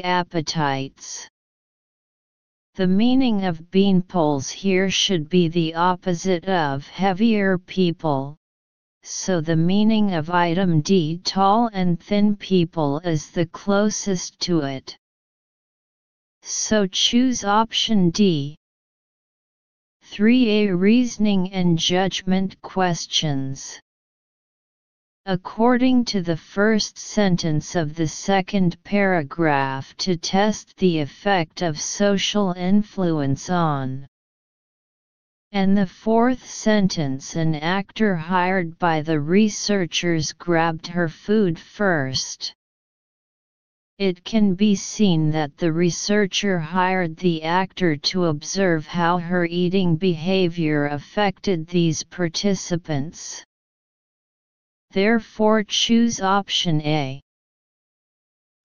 appetites. The meaning of beanpoles here should be the opposite of heavier people, so the meaning of item D tall and thin people is the closest to it. So choose option D. 3a Reasoning and Judgment Questions According to the first sentence of the second paragraph to test the effect of social influence on and the fourth sentence an actor hired by the researchers grabbed her food first. It can be seen that the researcher hired the actor to observe how her eating behavior affected these participants. Therefore choose option A.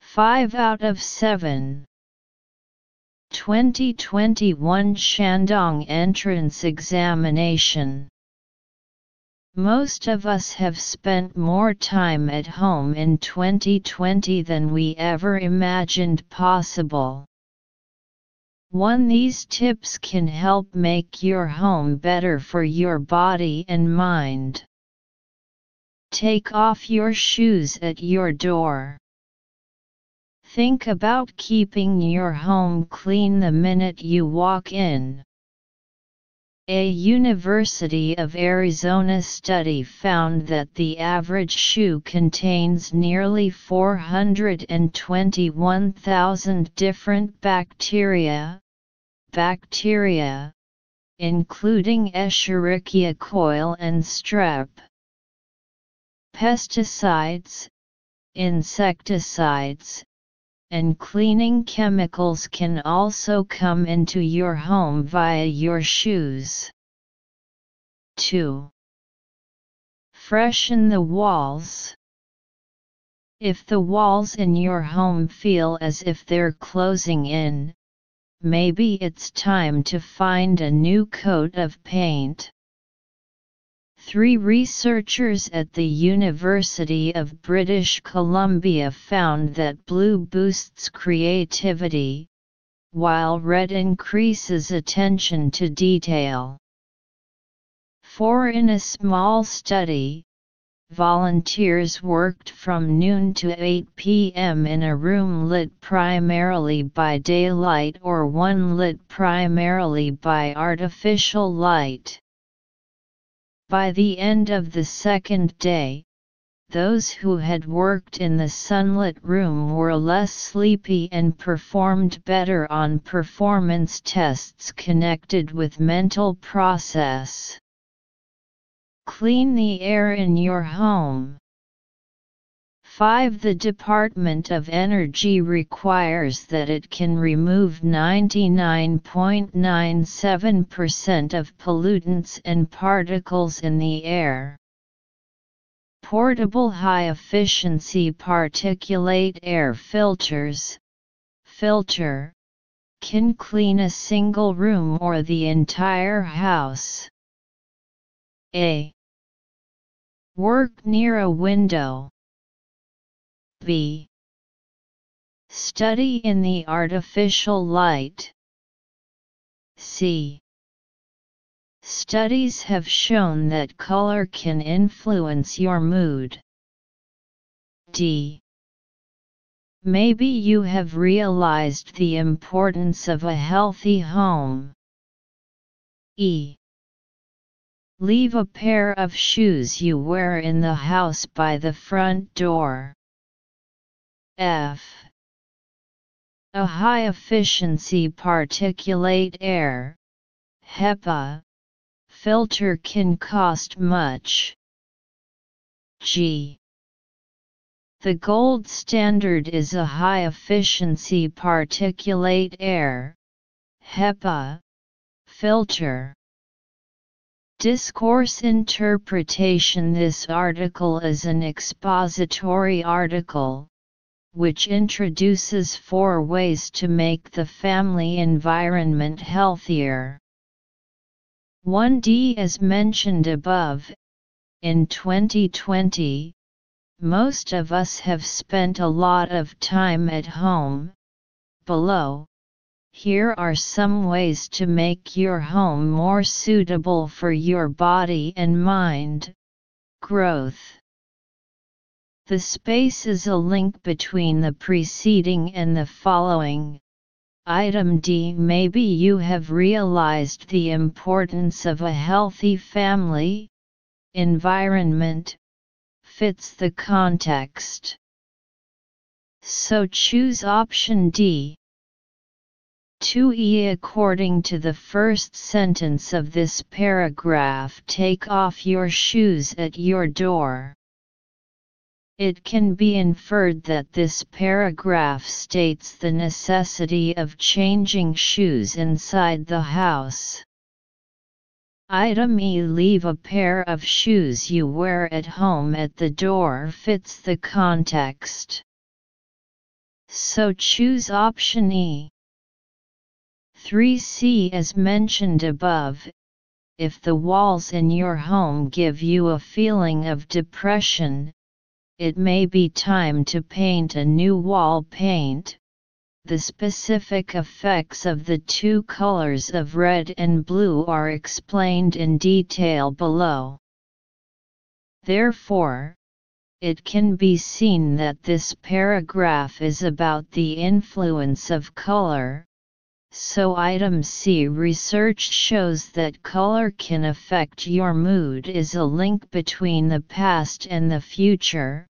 5 out of 7. 2021 Shandong Entrance Examination most of us have spent more time at home in 2020 than we ever imagined possible. One These tips can help make your home better for your body and mind. Take off your shoes at your door. Think about keeping your home clean the minute you walk in. A University of Arizona study found that the average shoe contains nearly 421,000 different bacteria, bacteria, including Escherichia coli and strep. Pesticides, insecticides, and cleaning chemicals can also come into your home via your shoes. 2. Freshen the walls. If the walls in your home feel as if they're closing in, maybe it's time to find a new coat of paint. Three researchers at the University of British Columbia found that blue boosts creativity, while red increases attention to detail. For in a small study, volunteers worked from noon to 8 p.m. in a room lit primarily by daylight or one lit primarily by artificial light. By the end of the second day, those who had worked in the sunlit room were less sleepy and performed better on performance tests connected with mental process. Clean the air in your home. 5. The Department of Energy requires that it can remove 99.97% of pollutants and particles in the air. Portable high-efficiency particulate air filters filter, can clean a single room or the entire house. A. Work near a window. B. Study in the artificial light. C. Studies have shown that color can influence your mood. D. Maybe you have realized the importance of a healthy home. E. Leave a pair of shoes you wear in the house by the front door. F. A high-efficiency particulate air HEPA, filter can cost much. G. The gold standard is a high-efficiency particulate air HEPA, filter. Discourse interpretation This article is an expository article, which introduces four ways to make the family environment healthier. 1D As mentioned above, in 2020, most of us have spent a lot of time at home, Below, here are some ways to make your home more suitable for your body and mind. Growth The space is a link between the preceding and the following. Item D Maybe you have realized the importance of a healthy family, environment, fits the context. So choose option D. 2e According to the first sentence of this paragraph take off your shoes at your door. It can be inferred that this paragraph states the necessity of changing shoes inside the house. Item E Leave a pair of shoes you wear at home at the door fits the context. So choose option E. 3c As mentioned above, if the walls in your home give you a feeling of depression, it may be time to paint a new wall paint. The specific effects of the two colors of red and blue are explained in detail below. Therefore, it can be seen that this paragraph is about the influence of color, so item C research shows that color can affect your mood is a link between the past and the future,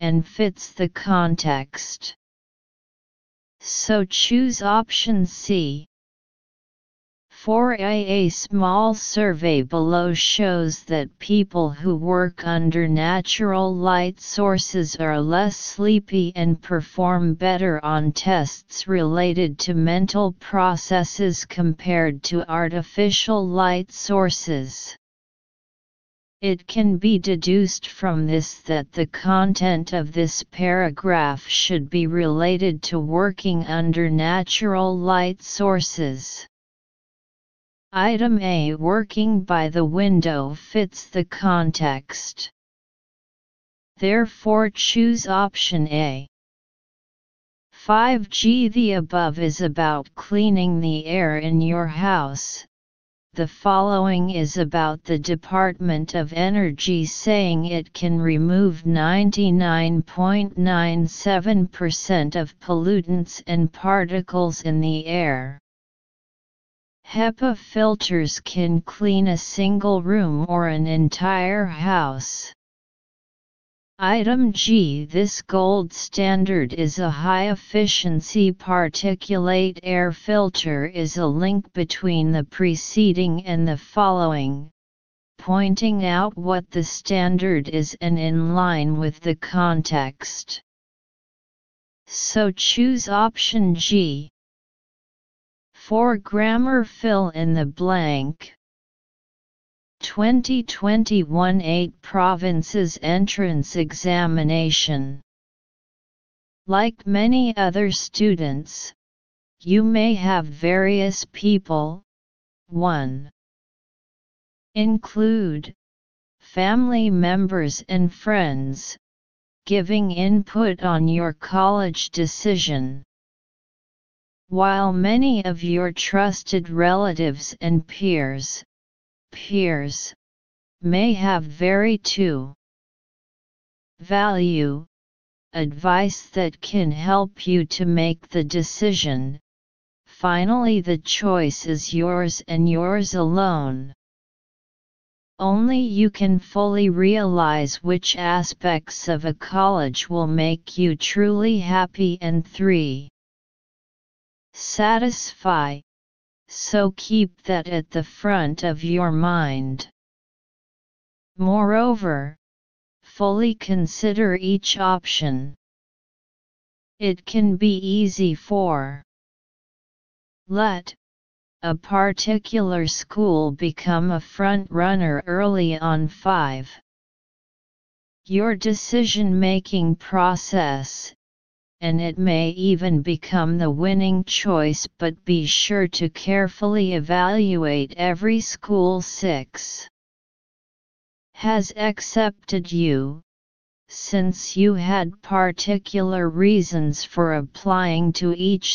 and fits the context. So choose option C. For a small survey below shows that people who work under natural light sources are less sleepy and perform better on tests related to mental processes compared to artificial light sources. It can be deduced from this that the content of this paragraph should be related to working under natural light sources. Item A Working by the window fits the context. Therefore choose option A. 5G The above is about cleaning the air in your house. The following is about the Department of Energy saying it can remove 99.97% of pollutants and particles in the air. HEPA filters can clean a single room or an entire house. Item G This gold standard is a high-efficiency particulate air filter is a link between the preceding and the following, pointing out what the standard is and in line with the context. So choose option G. For grammar fill in the blank. 2021 8 Provinces Entrance Examination Like many other students, you may have various people. 1. Include family members and friends, giving input on your college decision. While many of your trusted relatives and peers, peers, may have very too value, advice that can help you to make the decision, finally the choice is yours and yours alone. Only you can fully realize which aspects of a college will make you truly happy and 3 satisfy, so keep that at the front of your mind. Moreover, fully consider each option. It can be easy for let a particular school become a front runner early on 5. Your decision making process and it may even become the winning choice but be sure to carefully evaluate every school 6 has accepted you, since you had particular reasons for applying to each